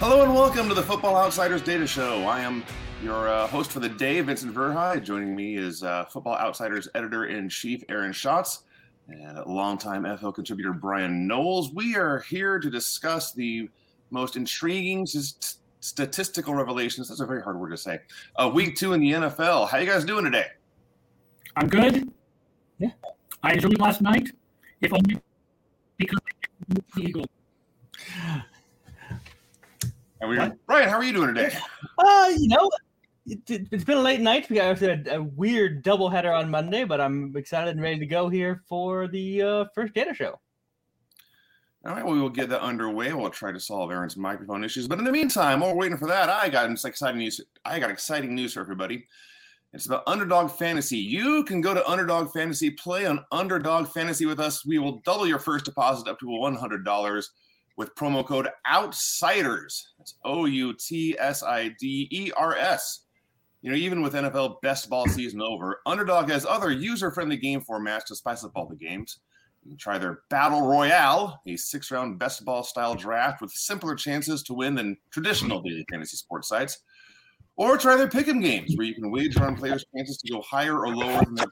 Hello and welcome to the Football Outsiders Data Show. I am your uh, host for the day, Vincent Verhei. Joining me is uh, Football Outsiders editor in chief Aaron Schatz and longtime FL contributor Brian Knowles. We are here to discuss the most intriguing st- statistical revelations. That's a very hard word to say. Uh, week two in the NFL. How you guys doing today? I'm good. Yeah, I enjoyed last night, if only because the Eagles. And we, Brian, how are you doing today? Uh, you know, it, has been a late night. We got a, a weird doubleheader on Monday, but I'm excited and ready to go here for the uh, first data show. All right, well, we will get that underway. We'll try to solve Aaron's microphone issues. But in the meantime, while we're waiting for that, I got exciting news. I got exciting news for everybody. It's about Underdog Fantasy. You can go to Underdog Fantasy, play on Underdog Fantasy with us. We will double your first deposit up to $100 with promo code OUTSIDERS. That's O U T S I D E R S. You know, even with NFL best ball season over, Underdog has other user friendly game formats to spice up all the games. You can try their Battle Royale, a six round best ball style draft with simpler chances to win than traditional daily fantasy sports sites. Or try their pick'em games, where you can wager on players' chances to go higher or lower than their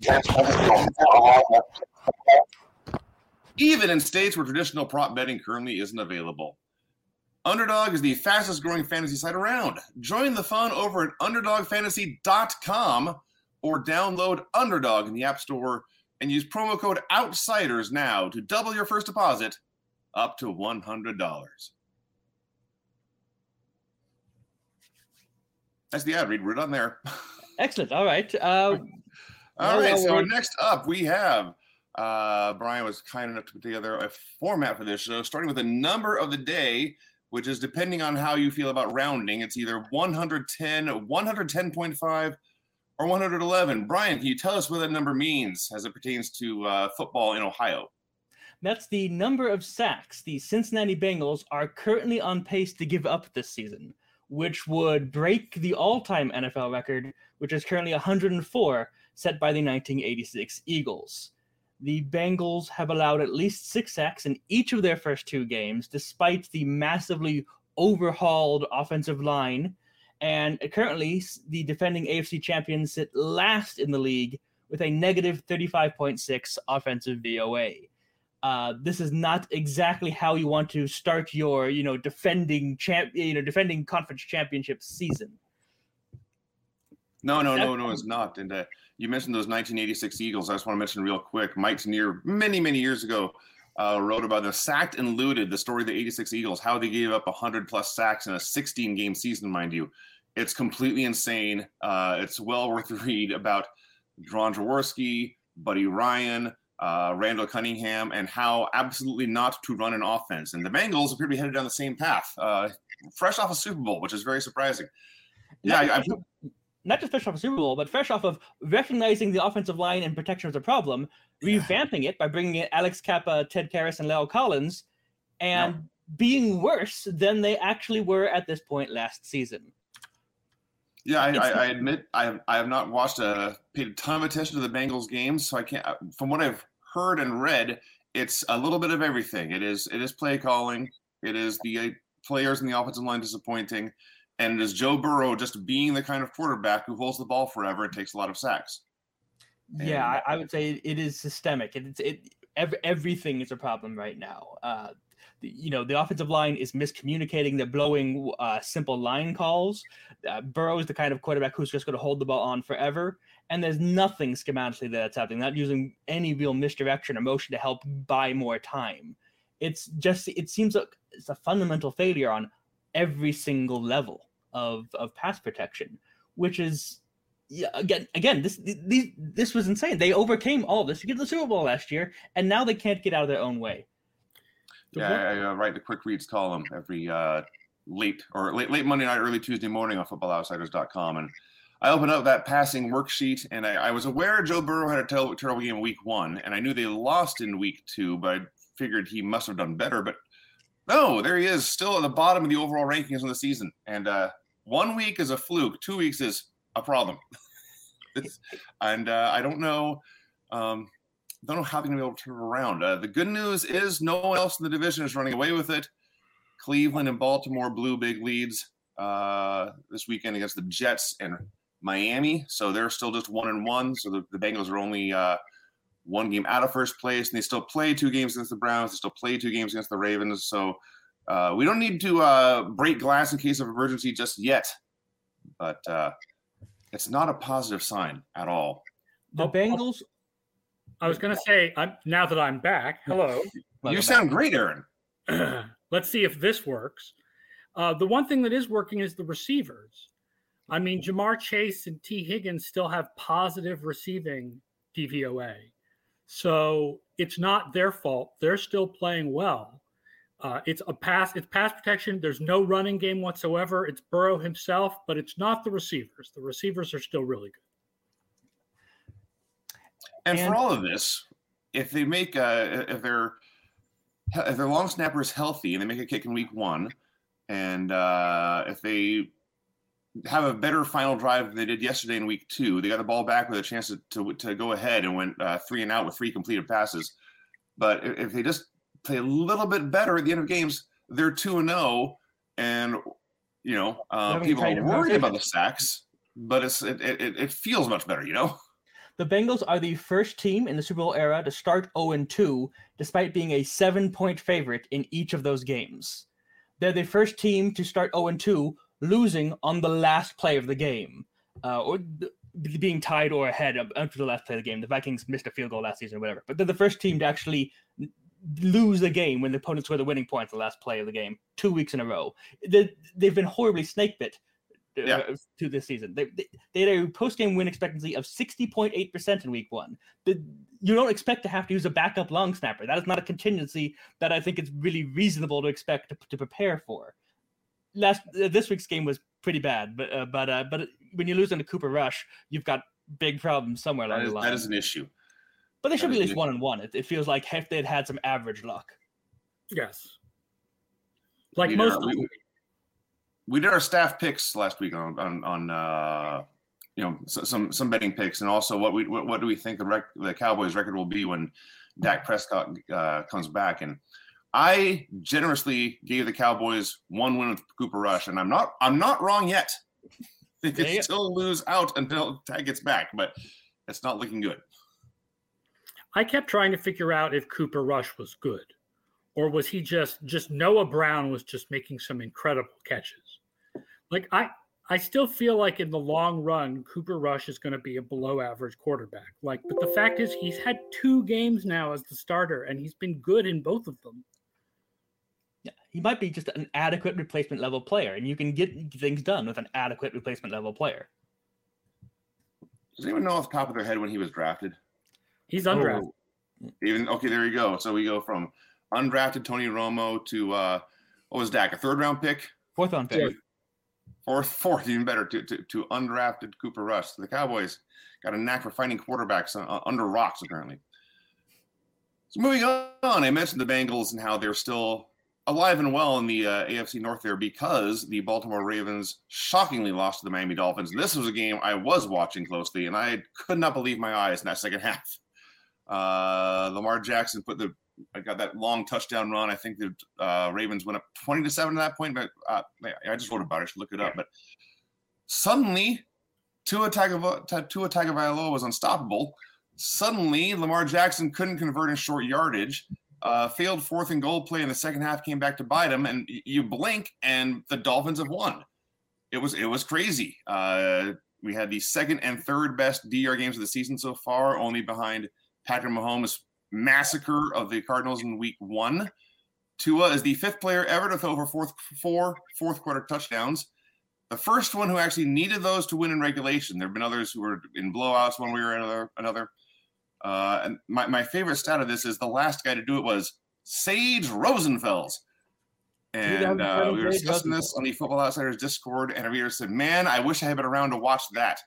even in states where traditional prop betting currently isn't available. Underdog is the fastest growing fantasy site around. Join the fun over at underdogfantasy.com or download Underdog in the App Store and use promo code OUTSIDERS now to double your first deposit up to $100. That's the ad read. We're done there. Excellent. All right. Uh, All right. So next up, we have uh, Brian was kind enough to put together a format for this show, starting with the number of the day, which is depending on how you feel about rounding. It's either 110, 110.5, or 111. Brian, can you tell us what that number means as it pertains to uh, football in Ohio? That's the number of sacks the Cincinnati Bengals are currently on pace to give up this season, which would break the all time NFL record, which is currently 104, set by the 1986 Eagles. The Bengals have allowed at least six sacks in each of their first two games, despite the massively overhauled offensive line. And currently, the defending AFC champions sit last in the league with a negative 35.6 offensive DVOA. Uh, this is not exactly how you want to start your, you know, defending champ, you know, defending conference championship season. No, no, no, no, it's not. And uh, you mentioned those 1986 Eagles. I just want to mention real quick. Mike Tanier, many, many years ago, uh, wrote about the sacked and looted, the story of the 86 Eagles, how they gave up 100 plus sacks in a 16 game season, mind you. It's completely insane. Uh, it's well worth the read about Ron Jaworski, Buddy Ryan, uh, Randall Cunningham, and how absolutely not to run an offense. And the Bengals appear to be headed down the same path, uh, fresh off a Super Bowl, which is very surprising. Yeah, I, I, not just fresh off a Super Bowl, but fresh off of recognizing the offensive line and protection as a problem, revamping it by bringing in Alex Cappa, Ted Karras, and La'el Collins, and no. being worse than they actually were at this point last season. Yeah, I, I, I, admit I have I have not watched a paid a ton of attention to the Bengals games, so I can't. From what I've heard and read, it's a little bit of everything. It is it is play calling. It is the uh, players in the offensive line disappointing and is Joe Burrow just being the kind of quarterback who holds the ball forever and takes a lot of sacks. And, yeah, I, I, would say it is systemic. It's it every, everything is a problem right now. Uh, the, you know, the offensive line is miscommunicating. They're blowing uh, simple line calls. Uh, Burrow is the kind of quarterback who's just going to hold the ball on forever. And there's nothing schematically that's happening. Not using any real misdirection or motion to help buy more time. It's just it seems like it's a fundamental failure on every single level of of pass protection, which is yeah, again, again, this these this was insane. They overcame all this to get the Super Bowl last year, and now they can't get out of their own way. The yeah, I, I, write the quick reads column every uh, late or late late Monday night, early Tuesday morning on FootballOutsiders.com, and I opened up that passing worksheet, and I, I was aware Joe Burrow had a terrible, terrible game in Week One, and I knew they lost in Week Two, but I figured he must have done better. But no, there he is, still at the bottom of the overall rankings in the season. And uh, one week is a fluke, two weeks is a problem. and uh, I don't know, um, don't know how they're going to be able to turn it around. Uh, the good news is no one else in the division is running away with it. Cleveland and Baltimore blew big leads uh, this weekend against the Jets and Miami. So they're still just one and one. So the, the Bengals are only uh, one game out of first place, and they still play two games against the Browns. They still play two games against the Ravens. So uh, we don't need to uh, break glass in case of emergency just yet. But uh, it's not a positive sign at all. The Bengals. I was going to say, I'm, now that I'm back, hello. you sound great, Aaron. Let's see if this works. Uh, the one thing that is working is the receivers. I mean, Ja'Marr Chase and Tee Higgins still have positive receiving DVOA. So it's not their fault. They're still playing well. Uh, it's a pass. It's pass protection. There's no running game whatsoever. It's Burrow himself, but it's not the receivers. The receivers are still really good. And, and for all of this, if they make uh, if they're if their long snapper is healthy and they make a kick in week one, and uh, if they have a better final drive than they did yesterday in week two, they got the ball back with a chance to to, to go ahead and went uh, three and out with three completed passes. But if they just play a little bit better at the end of games, they're two and zero, oh, and you know uh, people are worried about the sacks, but it's it, it, it feels much better, you know. The Bengals are the first team in the Super Bowl era to start 0 2, despite being a seven point favorite in each of those games. They're the first team to start 0 2, losing on the last play of the game, uh, or being tied or ahead after the last play of the game. The Vikings missed a field goal last season or whatever, but they're the first team to actually lose a game when the opponent scored the winning point at the last play of the game two weeks in a row. They, have been horribly snake bit yeah. uh, to this season. They, they, they, had a post game win expectancy of 60.8% in week one. The, you don't expect to have to use a backup long snapper. That is not a contingency that I think it's really reasonable to expect to, to prepare for. Last uh, this week's game was pretty bad, but uh, but uh, but when you lose into Cooper Rush, you've got big problems somewhere along is, the line. That is an issue. But they should that be at least one and one. It, it feels like if they'd had some average luck. Yes. Like most. we, we did our staff picks last week on on, on uh, you know some some betting picks, and also what we what, what do we think the rec- the Cowboys record will be when Dak Prescott uh, comes back? And I generously gave the Cowboys one win with Cooper Rush, and I'm not I'm not wrong yet. they could still lose out until Dak gets back, but it's not looking good. I kept trying to figure out if Cooper Rush was good, or was he just just Noah Brown was just making some incredible catches. Like I I still feel like in the long run, Cooper Rush is going to be a below average quarterback. Like, but the fact is, he's had two games now as the starter, and he's been good in both of them. Yeah, he might be just an adequate replacement level player, and you can get things done with an adequate replacement level player. Does anyone know off the top of their head when he was drafted? He's undrafted. Oh, even okay, there you go. So we go from undrafted Tony Romo to uh, what was Dak, a third round pick? Fourth round pick or fourth, even better, to, to, to undrafted Cooper Rush. So The Cowboys got a knack for finding quarterbacks uh, under rocks, apparently. So moving on, I mentioned the Bengals and how they're still alive and well in the uh, AFC North there because the Baltimore Ravens shockingly lost to the Miami Dolphins. This was a game I was watching closely, and I could not believe my eyes in that second half. Uh, Lamar Jackson put the I got that long touchdown run. I think the uh, Ravens went up 20 to 7 at that point, but uh, I just wrote about it. I should look it up. But suddenly, Tua, Tagovailoa, Tua Tagovailoa was unstoppable. Suddenly, Lamar Jackson couldn't convert in short yardage. Uh, failed fourth and goal play in the second half came back to bite him, and you blink, and the Dolphins have won. It was it was crazy. Uh, we had the second and third best DYAR games of the season so far, only behind Patrick Mahomes massacre of the Cardinals in week one. Tua is the fifth player ever to throw for fourth, four fourth quarter touchdowns. The first one who actually needed those to win in regulation. There have been others who were in blowouts one way or another. another. Uh, and my, my favorite stat of this is the last guy to do it was Sage Rosenfels. And uh, we were discussing this on the Football Outsiders Discord, and a reader said, Man, I wish I had been around to watch that.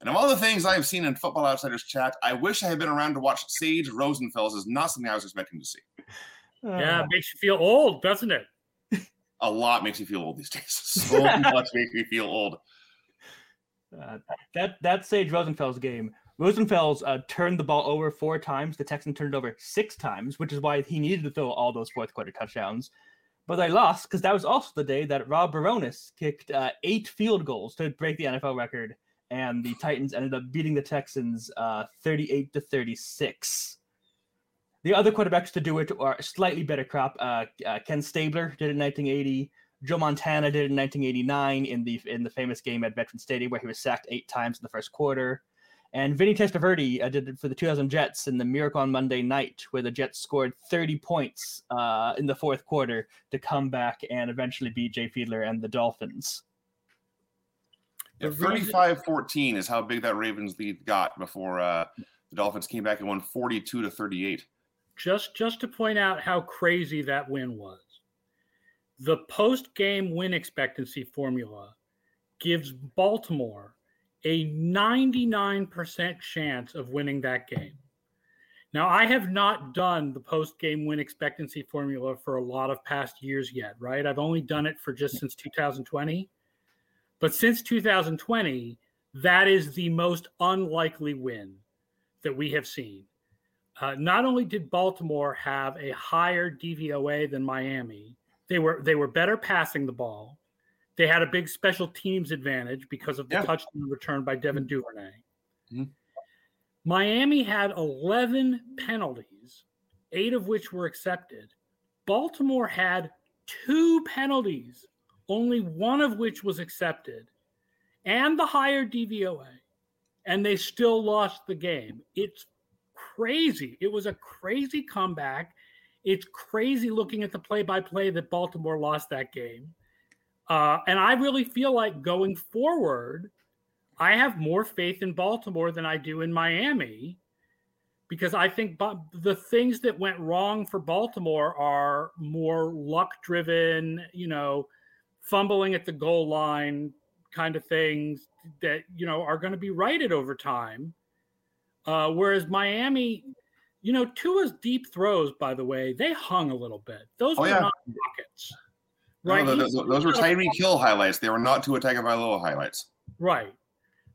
And of all the things I have seen in Football Outsiders chat, I wish I had been around to watch Sage Rosenfels. Is not something I was expecting to see. Yeah, it makes you feel old, doesn't it? A lot makes you feel old these days. So much makes me feel old. Uh, that that Sage Rosenfels game, Rosenfels uh, turned the ball over four times. The Texans turned it over six times, which is why he needed to throw all those fourth quarter touchdowns. but they lost because that was also the day that Rob Bironas kicked uh, eight field goals to break the NFL record, and the Titans ended up beating the Texans uh, 38 to 36. The other quarterbacks to do it are slightly better crop. Uh, uh, Ken Stabler did it in 1980. Joe Montana did it in 1989 in the in the famous game at Veterans Stadium where he was sacked eight times in the first quarter. And Vinny Testaverde uh, did it for the 2000 Jets in the Miracle on Monday night, where the Jets scored 30 points uh, in the fourth quarter to come back and eventually beat Jay Fiedler and the Dolphins. Yeah, 35-14 is how big that Ravens lead got before uh, the Dolphins came back and won 42 to 38. Just just to point out how crazy that win was. The post-game win expectancy formula gives Baltimore a 99% chance of winning that game. Now, I have not done the post game win expectancy formula for a lot of past years yet, right? I've only done it for just since 2020. But since 2020, that is the most unlikely win that we have seen. Uh, not only did Baltimore have a higher DVOA than Miami, they were they were better passing the ball. They had a big special teams advantage because of the yeah. touchdown return by Devin mm-hmm. Duvernay. Mm-hmm. Miami had 11 penalties, eight of which were accepted. Baltimore had two penalties, only one of which was accepted, and the higher DVOA, and they still lost the game. It's crazy. It was a crazy comeback. It's crazy looking at the play by play that Baltimore lost that game. Uh, and I really feel like going forward, I have more faith in Baltimore than I do in Miami because I think the things that went wrong for Baltimore are more luck driven, you know, fumbling at the goal line kind of things that, you know, are going to be righted over time. Uh, whereas Miami, you know, Tua's deep throws, by the way, they hung a little bit. Those oh, were yeah. not rockets. Right. No, those, those were Tyreek Hill highlights. They were not Tua Tagovailoa highlights. Right.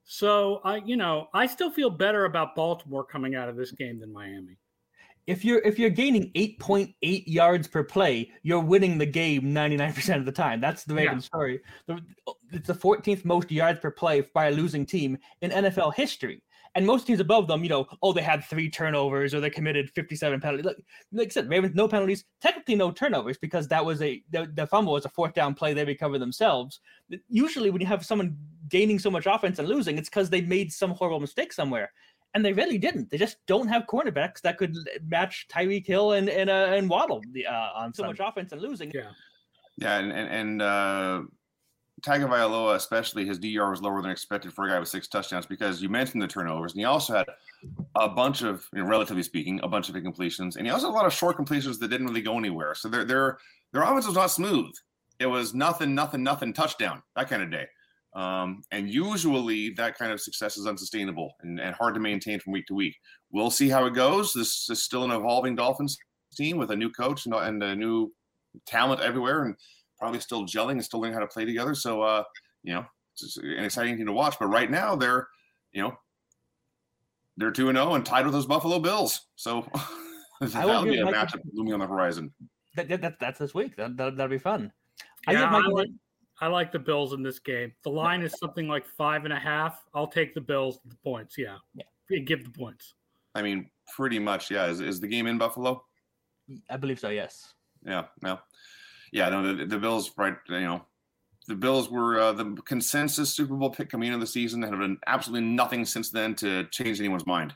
So I, you know, I still feel better about Baltimore coming out of this game than Miami. If you're if you're gaining 8.8 yards per play, you're winning the game 99% of the time. That's the Ravens' yeah. story. It's the 14th most yards per play by a losing team in NFL history. And most teams above them, you know, oh, they had three turnovers or they committed 57 penalties. Like, like I said, Ravens, no penalties, technically no turnovers because that was a, the, the fumble was a fourth down play they recover themselves. Usually, when you have someone gaining so much offense and losing, it's because they made some horrible mistake somewhere. And they really didn't. They just don't have cornerbacks that could match Tyreek Hill and and, uh, and Waddle uh, on so much offense and losing. Yeah, yeah, and and, and uh, Tagovailoa, especially his DYAR was lower than expected for a guy with six touchdowns because you mentioned the turnovers, and he also had a bunch of, you know, relatively speaking, a bunch of incompletions, and he also had a lot of short completions that didn't really go anywhere. So their their their offense was not smooth. It was nothing, nothing, nothing touchdown that kind of day. Um, and usually that kind of success is unsustainable and, and hard to maintain from week to week. We'll see how it goes. This is still an evolving Dolphins team with a new coach and, and a new talent everywhere, and probably still gelling and still learning how to play together. So, uh, you know, it's an exciting thing to watch. But right now, they're, you know, they're two and zero oh and tied with those Buffalo Bills. So that'll be a matchup looming on the horizon. That, that, that's this week. That, that will be fun. Yeah, I, I, like, I like the Bills in this game. The line is something like five and a half. I'll take the Bills the points. Yeah, yeah. give the points. I mean, pretty much. Yeah. Is, is the game in Buffalo? I believe so. Yes. Yeah. No yeah, no, the, the Bills, right? You know, the Bills were uh, the consensus Super Bowl pick coming into the season and have done absolutely nothing since then to change anyone's mind,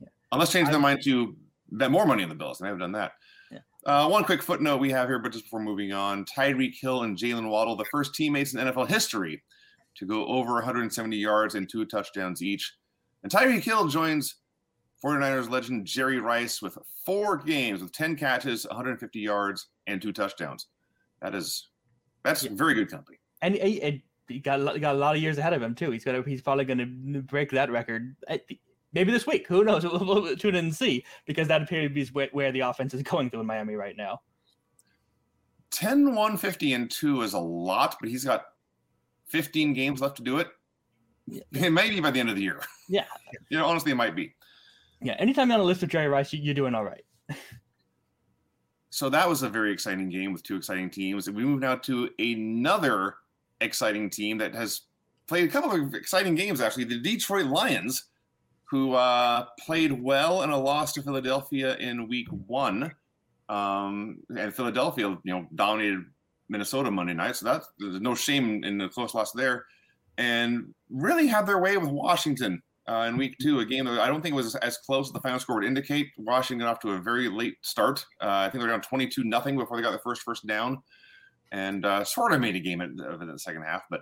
yeah. unless changing their mind to bet more money on the Bills. And they haven't done that. Yeah. Uh, one quick footnote we have here, but just before moving on, Tyreek Hill and Jaylen Waddle, the first teammates in NFL history to go over 170 yards and two touchdowns each. And Tyreek Hill joins 49ers legend Jerry Rice with four games with 10 catches, 150 yards, and two touchdowns. That is that's yeah. very good company. And he, he, got he got a lot of years ahead of him too. He's got he's probably going to break that record. Eh, maybe this week. Who knows? We'll, we'll tune in and see because that appears to be where, where the offense is going through in Miami right now. 10 150 and 2 is a lot, but he's got 15 games left to do it. Yeah. It may be by the end of the year. Yeah. you know, honestly, it might be. Yeah. Anytime you're on a list of Jerry Rice, you're doing all right. So that was a very exciting game with two exciting teams. We move now to another exciting team that has played a couple of exciting games actually. The Detroit Lions, who uh, played well in a loss to Philadelphia in Week One, um, and Philadelphia, you know, dominated Minnesota Monday night. So that's there's no shame in the close loss there, and really had their way with Washington uh, in week two, a game that I don't think it was as close as the final score would indicate. Washington off to a very late start. Uh, I think they were down 22 nothing before they got the first first down and uh, sort of made a game of it in the second half. But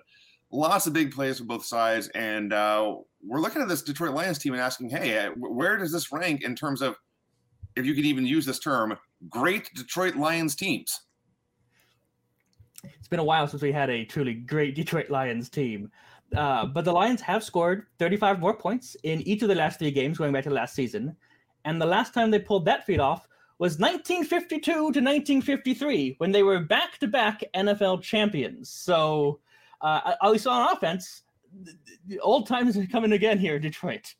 lots of big plays from both sides. And uh, we're looking at this Detroit Lions team and asking, hey, uh, where does this rank in terms of, if you could even use this term, great Detroit Lions teams? It's been a while since we had a truly great Detroit Lions team. Uh, but the Lions have scored 35 more points in each of the last three games going back to last season. And the last time they pulled that feat off was 1952 to 1953 when they were back to back NFL champions. So, uh, at least on offense, the old times are coming again here, Detroit.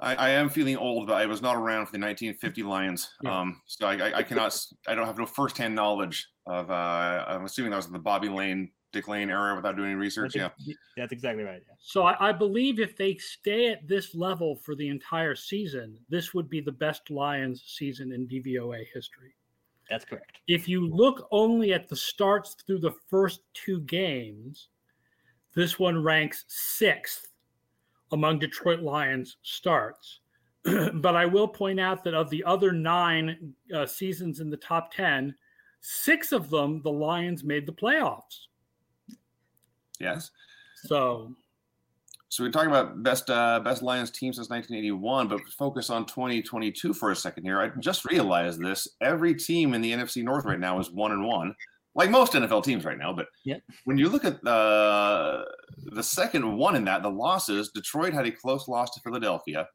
I, I, am feeling old, but I was not around for the 1950 Lions, yeah. um, so I, I, I, cannot. I don't have no firsthand knowledge of. Uh, I'm assuming that was the Bobby Layne Dick Layne era without doing any research. That's, yeah, that's exactly right. Yeah. So I, I, believe if they stay at this level for the entire season, this would be the best Lions season in DVOA history. That's correct. If you look only at the starts through the first two games, this one ranks sixth among Detroit Lions starts. but I will point out that of the other nine uh, seasons in the top 10, six of them, the Lions made the playoffs. Yes. So. So we're talking about best uh, best Lions team since 1981, but focus on 2022 for a second here. I just realized this: every team in the NFC North right now is one and one, like most NFL teams right now. But yep. when you look at the the second one in that, the losses, Detroit had a close loss to Philadelphia,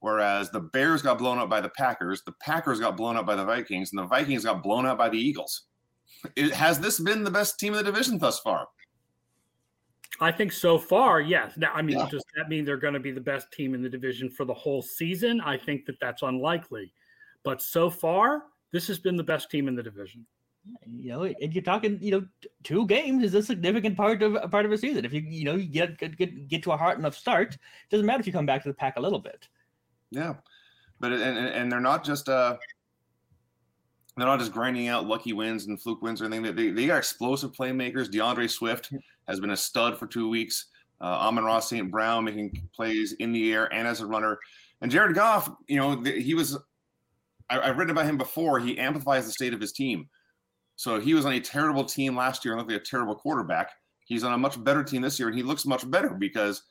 whereas the Bears got blown up by the Packers, the Packers got blown up by the Vikings, and the Vikings got blown up by the Eagles. It, has this been the best team in the division thus far? I think so far, yes. Now, I mean, yeah. does that mean they're going to be the best team in the division for the whole season? I think that that's unlikely. But so far, this has been the best team in the division. You know, and you're talking, you know, two games is a significant part of part of a season. If you, you know, you get get get to a hard enough start, doesn't matter if you come back to the pack a little bit. Yeah, but and and they're not just uh they're not just grinding out lucky wins and fluke wins or anything. They, they got explosive playmakers. DeAndre Swift has been a stud for two weeks. Uh, Amon-Ra St. Brown making plays in the air and as a runner. And Jared Goff, you know, he was, I, have written about him before. He amplifies the state of his team. So he was on a terrible team last year and looked like a terrible quarterback. He's on a much better team this year, and he looks much better because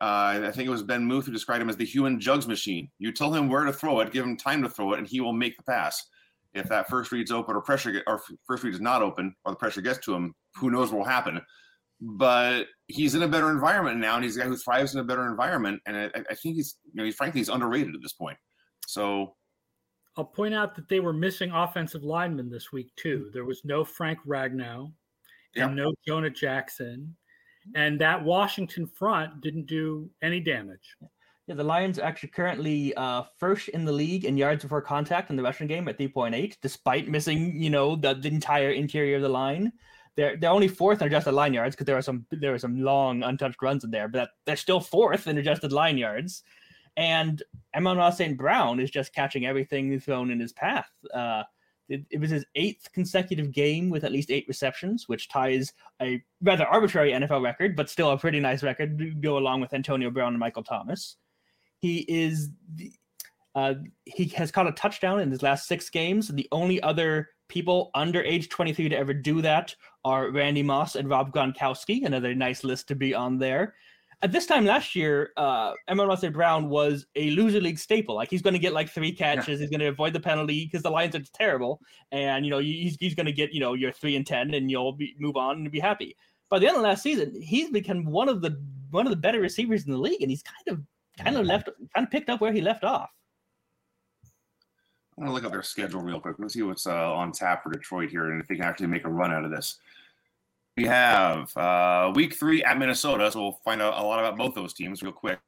uh, I think it was Ben Muth who described him as the human jugs machine. You tell him where to throw it, give him time to throw it, and he will make the pass if that first read's open or pressure get, or first read is not open or the pressure gets to him, who knows what will happen. But he's in a better environment now, and he's a guy who thrives in a better environment. And I, I think he's, you know, he's frankly he's underrated at this point. So I'll point out that they were missing offensive linemen this week too. There was no Frank Ragnow and no Jonah Jackson, and that Washington front didn't do any damage. Yeah, the Lions are actually currently uh, first in the league in yards before contact in the rushing game at 3.8, despite missing, you know, the, the entire interior of the line. They're they're only fourth in adjusted line yards because there are some there are some long untouched runs in there, but they're still fourth in adjusted line yards. And Amon-Ra St. Brown is just catching everything thrown in his path. Uh, it, it, was his eighth consecutive game with at least eight receptions, which ties a rather arbitrary NFL record, but still a pretty nice record to go along with Antonio Brown and Michael Thomas. He is uh, he has caught a touchdown in his last six games. The only other people under age 23 to ever do that are Randy Moss and Rob Gronkowski. Another nice list to be on there. At this time last year, uh, Amon-Ra St. Brown was a loser league staple. Like he's going to get like three catches. Yeah. He's going to avoid the penalty because the Lions are terrible, and you know he's, he's going to get you know your three and ten, and you'll be, move on and be happy. By the end of last season, he's become one of the one of the better receivers in the league, and he's kind of kind of left, kind of picked up where he left off. I want to look at their schedule real quick. Let's see what's uh, on tap for Detroit here, and if they can actually make a run out of this. We have uh, week three at Minnesota, so we'll find out a lot about both those teams real quick.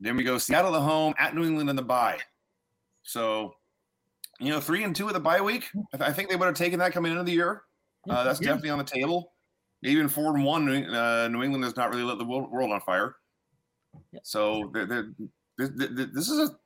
Then we go Seattle at home, at New England in the bye. So you know, three and two with a bye week. I, th- I think they would have taken that coming into the year. Uh, that's Yeah. definitely on the table. Even four and one, New, uh, New England has not really lit the world, world on fire. Yeah. So they're, they're, th- th- th- this is a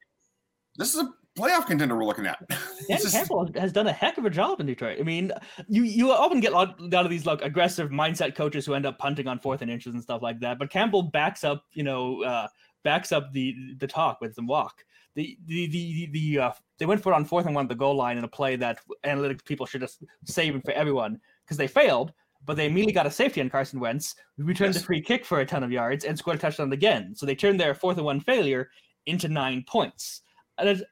this is a playoff contender we're looking at. Dan is- Campbell has done a heck of a job in Detroit. I mean, you you often get a lot, a lot of these like aggressive mindset coaches who end up punting on fourth and inches and stuff like that. But Campbell backs up, you know, uh, backs up the the talk with some walk. The the the the, the uh, they went for it on fourth and one at the goal line in a play that analytics people should just save it for everyone because they failed. But they immediately got a safety on Carson Wentz, who returned Yes. the free kick for a ton of yards and scored a touchdown again. So they turned their fourth and one failure into nine points. And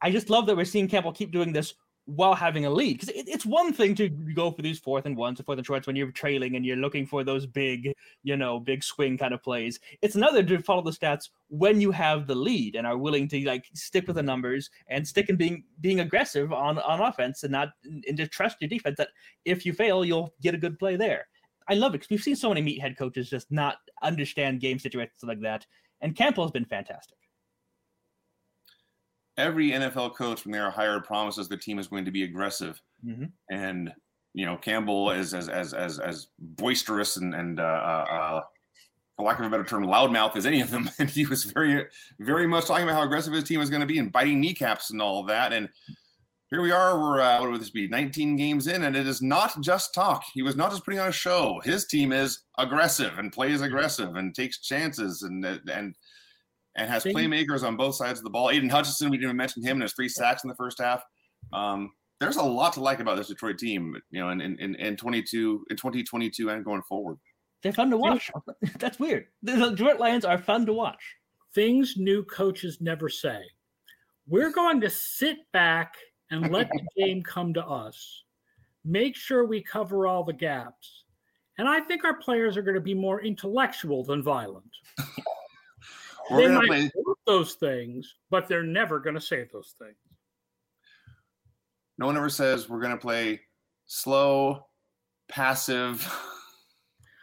I just love that we're seeing Campbell keep doing this while having a lead because it, it's one thing to go for these fourth and ones and fourth and shorts when you're trailing and you're looking for those big, you know, big swing kind of plays. It's another to follow the stats when you have the lead and are willing to like stick with the numbers and stick in being being aggressive on on offense and not and just trust your defense that if you fail you'll get a good play there. I love it because we've seen so many meathead coaches just not understand game situations like that, and Campbell's been fantastic. Every NFL coach when they are hired promises the team is going to be aggressive, Mhm. and you know Campbell is as as as as boisterous and and uh, uh, for lack of a better term, loudmouth as any of them, and he was very very much talking about how aggressive his team was going to be and biting kneecaps and all of that, and. Here we are. We're uh, what would this be? 19 games in, and it is not just talk. He was not just putting on a show. His team is aggressive and plays aggressive and takes chances and and and has Thing- playmakers on both sides of the ball. Aidan Hutchinson, we didn't even mention him, and his three sacks in the first half. Um, there's a lot to like about this Detroit team, you know, in in, in, in 22 in 2022 and going forward. They're fun to watch. That's weird. The Detroit Lions are fun to watch. Things new coaches never say. We're going to sit back and let the game come to us. Make sure we cover all the gaps. And I think our players are going to be more intellectual than violent. We're they might play. those things, but they're never going to say those things. No one ever says we're gonna play slow, passive.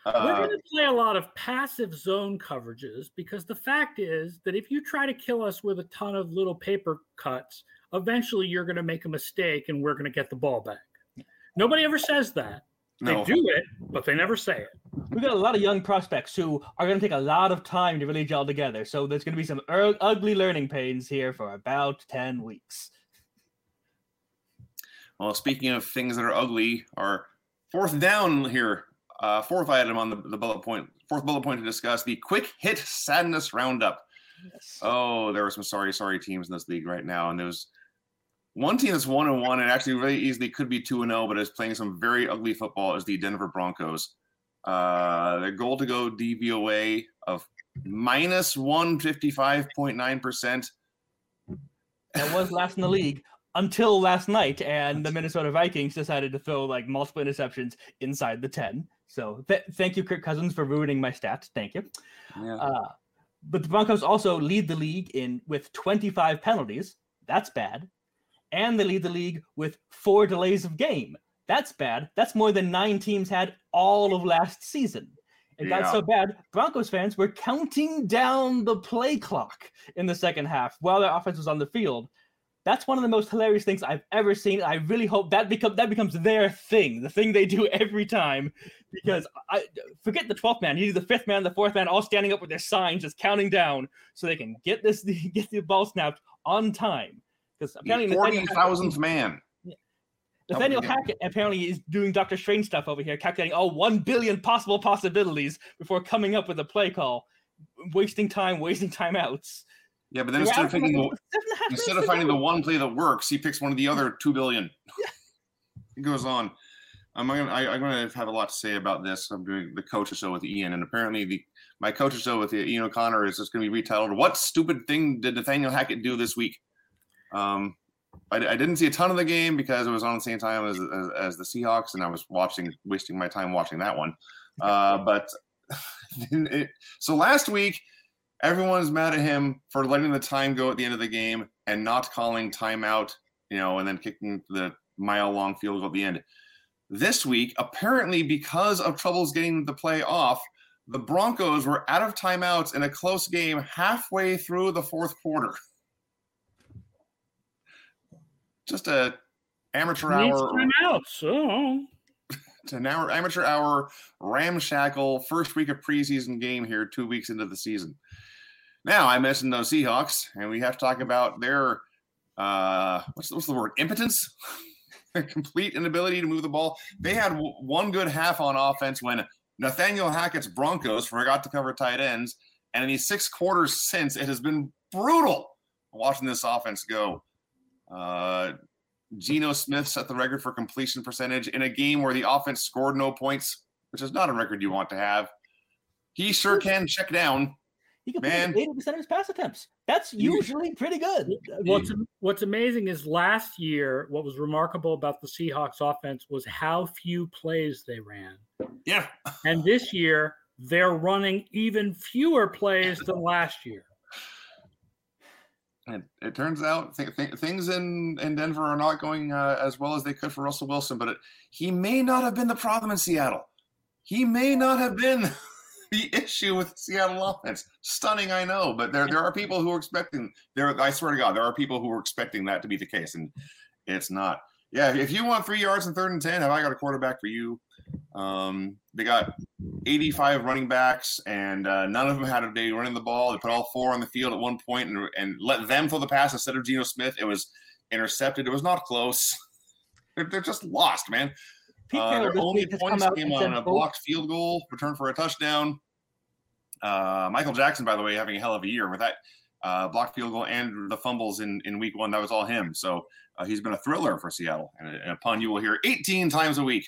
We're Uh, going to play a lot of passive zone coverages because the fact is that if you try to kill us with a ton of little paper cuts, eventually you're going to make a mistake and we're going to get the ball back. Nobody ever says that. They no, do it, but they never say it. We've got a lot of young prospects who are going to take a lot of time to really gel together. So there's going to be some ur- ugly learning pains here for about 10 weeks. Well, speaking of things that are ugly, our fourth down here, uh, fourth item on the, the bullet point, fourth bullet point to discuss the quick hit sadness roundup. Yes. Oh, there are some sorry, sorry teams in this league right now, and there's one team that's one and one, and actually really easily could be two and zero, but is playing some very ugly football. Is the Denver Broncos? Uh, their goal to go DVOA of minus one fifty five point nine percent. that was last in the league until last night, and the Minnesota Vikings decided to throw like multiple interceptions inside the 10. So th- thank you, Kirk Cousins, for ruining my stats. Thank you. Yeah. Uh, but the Broncos also lead the league in with 25 penalties. That's bad. And they lead the league with four delays of game. That's bad. That's more than nine teams had all of last season. It got so bad, Broncos fans were counting down the play clock in the second half while their offense was on the field. That's one of the most hilarious things I've ever seen. I really hope that become that becomes their thing, the thing they do every time. Because I forget the twelfth man, you do the fifth man, the fourth man, all standing up with their signs, just counting down, so they can get this get the ball snapped on time. Because apparently The Nathaniel Hackett- man. Nathaniel. Hackett apparently is doing Doctor Strange stuff over here, calculating all one billion possible possibilities before coming up with a play call, wasting time, wasting timeouts. Yeah, but then instead of out for picking like the, seven and a half instead of finding the one play that works, he picks one of the other two billion. It goes on. I'm gonna I, I'm gonna have a lot to say about this. I'm doing the coaches show with Ian, and apparently the my coaches show with Ian O'Connor is just gonna be retitled. What stupid thing did Nathaniel Hackett do this week? Um, I, I didn't see a ton of the game because it was on the same time as, as, as the Seahawks, and I was watching, wasting my time watching that one. Uh, but it, so last week, everyone's mad at him for letting the time go at the end of the game and not calling timeout, you know, and then kicking the mile long field goal at the end. This week, apparently, because of troubles getting the play off, the Broncos were out of timeouts in a close game halfway through the fourth quarter. just a amateur hour timeouts. So to an hour amateur hour ramshackle first week of preseason game here, two weeks into the season. Now I mentioned those Seahawks, and we have to talk about their uh, what's what's the word impotence, their complete inability to move the ball. They had w- one good half on offense when Nathaniel Hackett's Broncos forgot to cover tight ends, and in these six quarters since, it has been brutal watching this offense go. Uh, Geno Smith set the record for completion percentage in a game where the offense scored no points, which is not a record you want to have. He sure can check down. He Man. completed eighty percent of his pass attempts. That's usually pretty good. what's what's amazing is last year, what was remarkable about the Seahawks offense was how few plays they ran. Yeah. And this year, they're running even fewer plays than last year. It, it turns out th- th- things in, in Denver are not going uh, as well as they could for Russell Wilson, but it, he may not have been the problem in Seattle. He may not have been the issue with Seattle offense. Stunning, I know, but there there are people who are expecting there. I swear to God, there are people who are expecting that to be the case, and it's not. Yeah, if you want three yards and third and ten, have I got a quarterback for you? Um, they got 85 running backs, and uh, none of them had a day running the ball. They put all four on the field at one point and, and let them throw the pass instead of Geno Smith. It was intercepted. It was not close. They're, they're just lost, man. Pete Uh, their only points came on a blocked field goal, return for a touchdown. Uh, Michael Jackson, by the way, having a hell of a year with that uh, blocked field goal and the fumbles in, in week one. That was all him. So uh, he's been a thriller for Seattle and and a pun you will hear 18 times a week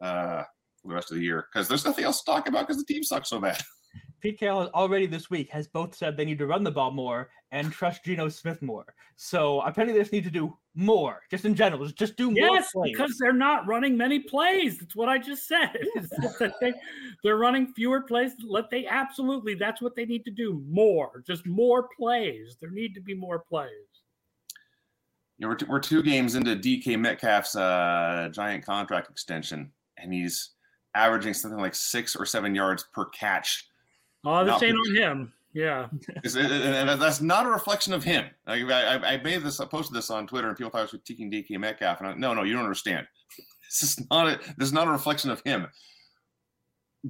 uh, for the rest of the year because there's nothing else to talk about because the team sucks so bad. Pete Carroll already this week has both said they need to run the ball more and trust Geno Smith more. So apparently they just need to do more, just in general. Just, just do more Yes, plays. because they're not running many plays. That's what I just said. It's just that they, they're running fewer plays. Let they absolutely. That's what they need to do. More, just more plays. There need to be more plays. You know, we're, two, we're two games into DK Metcalf's uh, giant contract extension, and he's averaging something like six or seven yards per catch. Oh, this Not ain't on him. Yeah, It's- it- it- and that's not a reflection of him. I, I, I made this, I posted this on Twitter, and people thought I was critiquing DK Metcalf. And I, no, no, you don't understand. This is not a, this is not a reflection of him.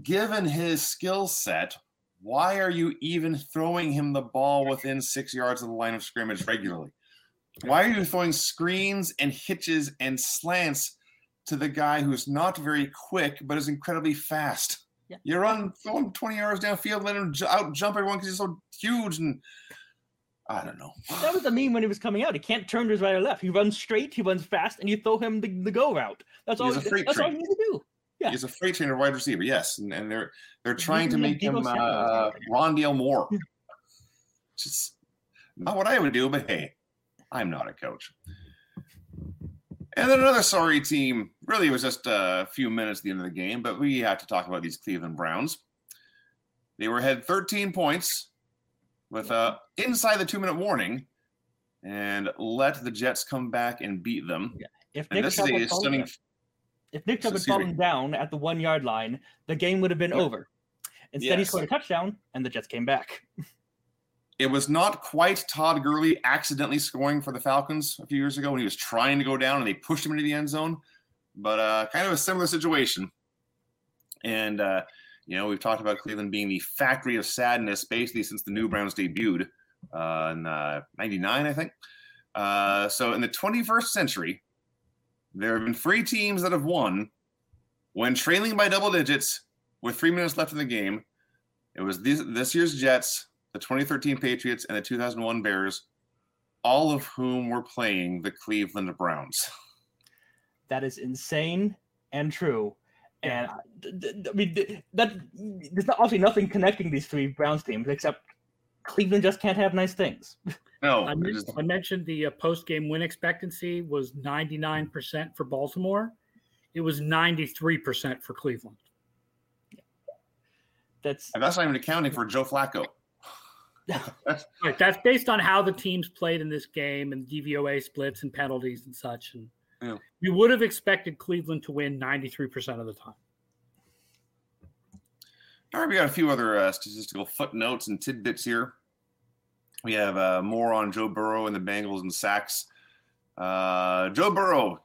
Given his skill set, why are you even throwing him the ball within six yards of the line of scrimmage regularly? Why are you throwing screens and hitches and slants to the guy who's not very quick but is incredibly fast? Yeah. You run throw him 20 yards downfield, let him j- out jump everyone because he's so huge and I don't know. That was the meme when he was coming out. He can't turn to his right or left. He runs straight, he runs fast, and you throw him the, the go route. That's all. He's a freight That's all train. you need to do. Yeah. He's a freight trainer wide receiver, yes, and, and they're they're trying to make him uh, Samuel is like Rondale Moore. Just not what I would do, but hey, I'm not a coach. And then another sorry team. Really, it was just a few minutes at the end of the game, but we have to talk about these Cleveland Browns. They were ahead 13 points with uh, inside the two minute warning, and let the Jets come back and beat them. If And Nick Chubb is had stunning. if Nick Chubb had me. fallen down at the one yard line, the game would have been Yeah. over. Instead, he scored a touchdown, and the Jets came back. It was not quite Todd Gurley accidentally scoring for the Falcons a few years ago when he was trying to go down and they pushed him into the end zone, but uh, kind of a similar situation. And uh, you know, we've talked about Cleveland being the factory of sadness basically since the New Browns debuted uh, in '99, I think. Uh, so in the 21st century, there have been three teams that have won when trailing by double digits with three minutes left in the game. It was this, this year's Jets, the 2013 Patriots, and the 2001 Bears, all of whom were playing the Cleveland Browns. That is insane and true. And I mean, that there's not, obviously nothing connecting these three Browns teams except Cleveland just can't have nice things. No, I, just- I mentioned the uh, post-game win expectancy was 99% for Baltimore. It was 93% for Cleveland. That's and that's not even accounting for Joe Flacco. Right, that's based on how the teams played in this game and DVOA splits and penalties and such. And Yeah. we would have expected Cleveland to win 93% of the time. All right, we got a few other uh, statistical footnotes and tidbits here. We have uh, more on Joe Burrow and the Bengals and sacks. Uh, Joe Burrow,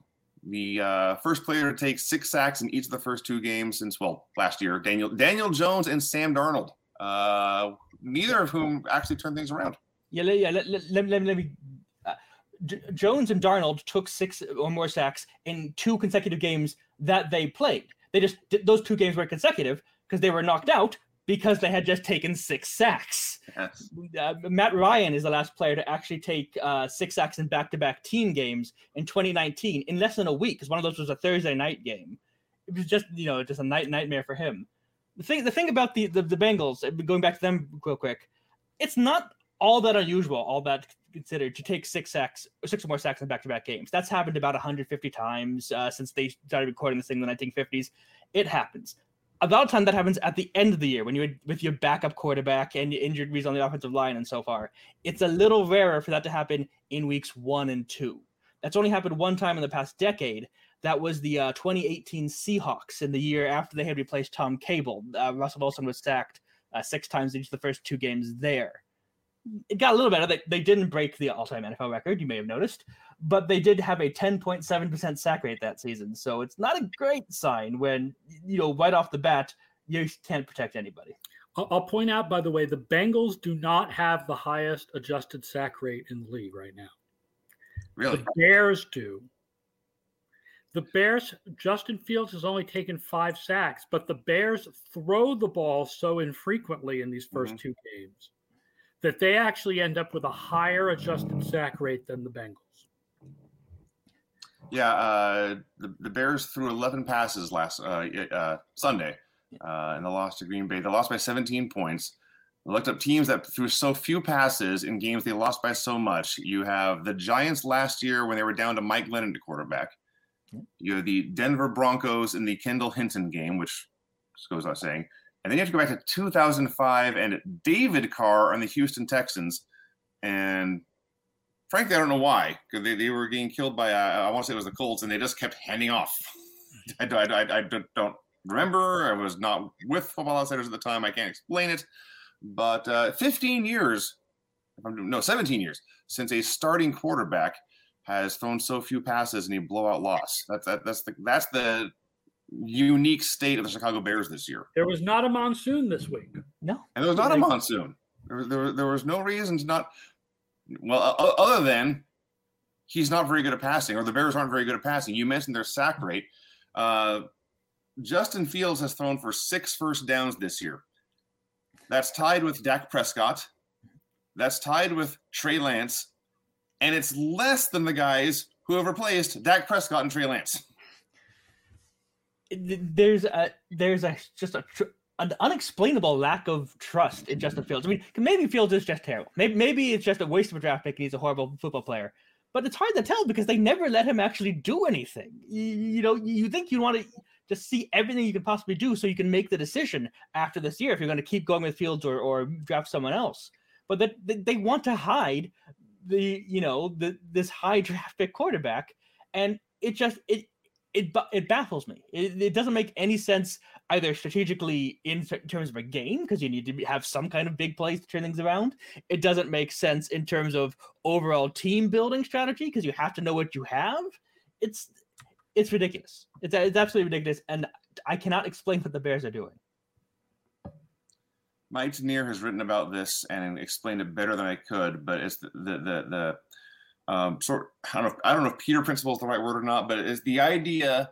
the uh, first player to take six sacks in each of the first two games since well last year. Daniel Daniel Jones and Sam Darnold, uh, neither of whom actually turned things around. Yeah, yeah. Let, let, let, let me- let me. Uh, J- Jones and Darnold took six or more sacks in two consecutive games that they played. They just those two games were consecutive because they were knocked out because they had just taken six sacks. Yes. Uh, Matt Ryan is the last player to actually take uh, six sacks in back-to-back team games in 2019 in less than a week because one of those was a Thursday night game. It was just you know just a night nightmare for him. The thing the thing about the the, the Bengals uh, going back to them real quick, it's not all that unusual, all that considered, to take six sacks, six or more sacks in back-to-back games. That's happened about 150 times uh, since they started recording this thing in the 1950s. It happens. About time that happens at the end of the year when you're with your backup quarterback and your injuries on the offensive line and so far. It's a little rarer for that to happen in weeks one and two. That's only happened one time in the past decade. That was the uh, 2018 Seahawks in the year after they had replaced Tom Cable. Uh, Russell Wilson was sacked uh, six times each of the first two games there it got a little better. They, they didn't break the all-time NFL record, you may have noticed, but they did have a 10.7% sack rate that season. So it's not a great sign when you know right off the bat you can't protect anybody. I'll I'll point out, by the way, the Bengals do not have the highest adjusted sack rate in the league right now. Really? The Bears do. The Bears, Justin Fields has only taken five sacks, but the Bears throw the ball so infrequently in these 1st Mhm. two games that they actually end up with a higher adjusted sack rate than the Bengals. Yeah, uh, the, the Bears threw 11 passes last uh, uh, Sunday, uh, and they lost to Green Bay. They lost by 17 points. I looked up teams that threw so few passes in games they lost by so much. You have the Giants last year when they were down to Mike Glennon to quarterback. You have the Denver Broncos in the Kendall Hinton game, which goes without saying. And then you have to go back to 2005 and David Carr on the Houston Texans. And frankly, I don't know why, because they, they were getting killed by, uh, I want to say it was the Colts, and they just kept handing off. I, I, I, I don't remember. I was not with Football Outsiders at the time. I can't explain it. But uh, 15 years, no, 17 years since a starting quarterback has thrown so few passes in a blowout loss. That's that, that's the that's the unique state of the Chicago Bears this year. There was not a monsoon this week. No, And there was not a monsoon. There, there, there was no reason to not. Well, o- other than he's not very good at passing, or the Bears aren't very good at passing. You mentioned their sack rate. Uh, Justin Fields has thrown for six first downs this year. That's tied with Dak Prescott. That's tied with Trey Lance, and it's less than the guys who have replaced Dak Prescott and Trey Lance. There's a there's a just a tr- an unexplainable lack of trust in Justin Fields. I mean, maybe Fields is just terrible. Maybe maybe it's just a waste of a draft pick and he's a horrible football player. But it's hard to tell because they never let him actually do anything. You, you know, you think you want to just see everything you can possibly do so you can make the decision after this year if you're going to keep going with Fields or, or draft someone else. But that they, they want to hide the you know the this high draft pick quarterback, and it just it it it baffles me. It, it doesn't make any sense either strategically in terms of a game because you need to have some kind of big plays to turn things around. It doesn't make sense in terms of overall team building strategy because you have to know what you have. It's it's ridiculous. It's it's absolutely ridiculous, and I cannot explain what the Bears are doing. Mike Tanier has written about this and explained it better than I could, but it's the the the, the um, sort. I don't know. If, I don't know if Peter principle is the right word or not, but it's the idea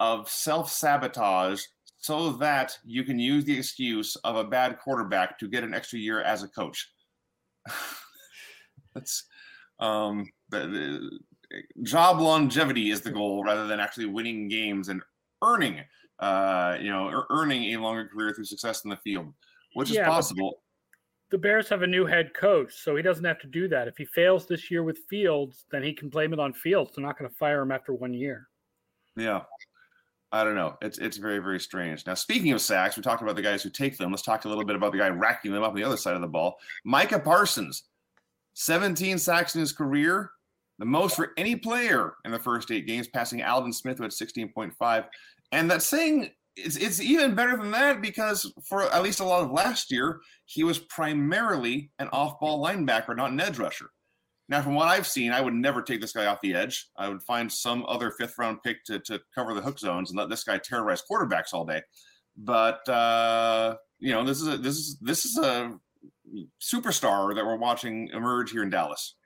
of self sabotage so that you can use the excuse of a bad quarterback to get an extra year as a coach. That's um, the, the job longevity is the goal rather than actually winning games and earning, uh, you know, earning a longer career through success in the field, which is Yeah, but- possible. The Bears have a new head coach, so he doesn't have to do that. If he fails this year with Fields, then he can blame it on Fields. They're not going to fire him after one year. Yeah. I don't know. It's it's very very strange. Now, speaking of sacks, we talked about the guys who take them. Let's talk a little bit about the guy racking them up on the other side of the ball. Micah Parsons, 17 sacks in his career, the most for any player in the first eight games, passing Aldon Smith, who had 16.5. And that saying it's it's even better than that because for at least a lot of last year, he was primarily an off-ball linebacker, not an edge rusher. Now, from what I've seen, I would never take this guy off the edge. I would find some other fifth round pick to, to cover the hook zones and let this guy terrorize quarterbacks all day. But uh, you know, this is a this is this is a superstar that we're watching emerge here in Dallas.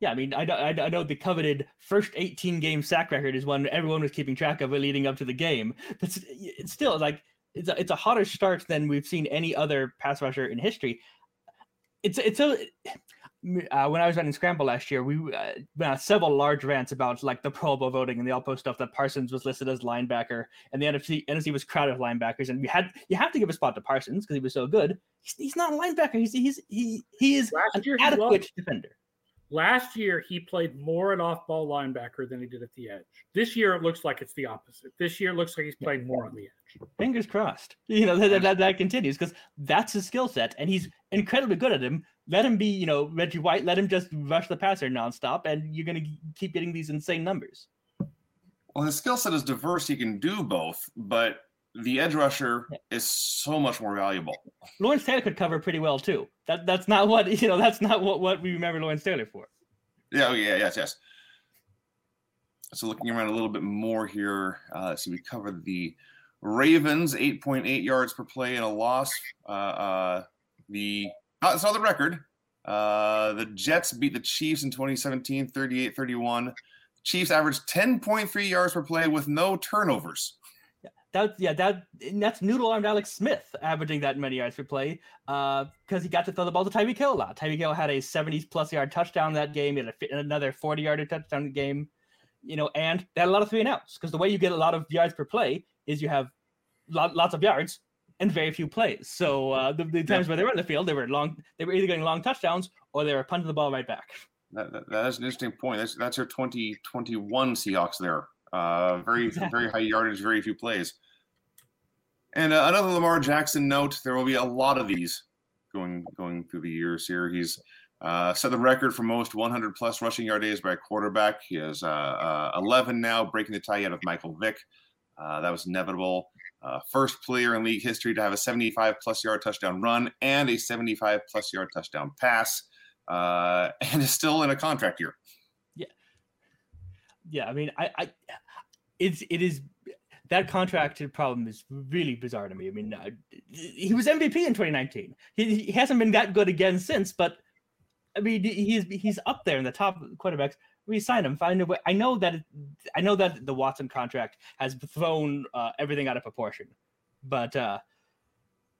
Yeah, I mean, I, I, I know the coveted first 18 game sack record is one everyone was keeping track of leading up to the game. But it's still like it's a, it's a hotter start than we've seen any other pass rusher in history. It's it's a uh, when I was running Scramble last year, we uh, uh, several large rants about like the Pro Bowl voting and the All-Pro stuff that Parsons was listed as linebacker and the NFC NFC was crowded with linebackers, and we had you have to give a spot to Parsons because he was so good. He's, he's not a linebacker. He's he's he he is last an adequate defender. Last year, he played more at off ball linebacker than he did at the edge. This year, it looks like it's the opposite. This year, it looks like he's playing more on the edge. Fingers crossed. You know, that, that, that continues because that's his skill set, and he's incredibly good at him. Let him be, you know, Reggie White. Let him just rush the passer nonstop, and you're going to keep getting these insane numbers. Well, his skill set is diverse. He can do both, but the edge rusher yeah. is so much more valuable. Lawrence Taylor could cover pretty well too. That that's not what you know. That's not what what we remember Lawrence Taylor for. Yeah. Oh, yeah. Yes. Yes. So looking around a little bit more here, uh, let's see. We covered the Ravens, eight point eight yards per play in a loss. Uh, uh, the uh, saw the record. Uh, the Jets beat the Chiefs in 2017, 38-31. Chiefs averaged 10.3 yards per play with no turnovers. That yeah, that that's noodle armed Alex Smith averaging that many yards per play because uh, he got to throw the ball to Tyreek Hill a lot. Tyreek Hill had a 70 plus yard touchdown that game, and another 40 yard touchdown game. You know, and they had a lot of three and outs because the way you get a lot of yards per play is you have lots of yards and very few plays. So uh, the, the, times yeah. where they were in the field, they were long. They were either getting long touchdowns or they were punting the ball right back. That, that, that is an interesting point. That's that's your 2021 Seahawks there. Uh, very exactly. very high yardage, very few plays. And uh, another Lamar Jackson note: there will be a lot of these going going through the years here. He's uh, set the record for most 100 plus rushing yard days by a quarterback. He has uh, uh 11 now, breaking the tie out of Michael Vick. Uh, that was inevitable. Uh, first player in league history to have a 75 plus yard touchdown run and a 75 plus yard touchdown pass, and is still in a contract year. Yeah, yeah. I mean, I, I it's it is that contract problem is really bizarre to me. I mean, uh, he was MVP in 2019. He, he hasn't been that good again since, but I mean, he's he's up there in the top quarterbacks. We signed him. Find a way. I know that I know that the Watson contract has thrown uh, everything out of proportion, but uh,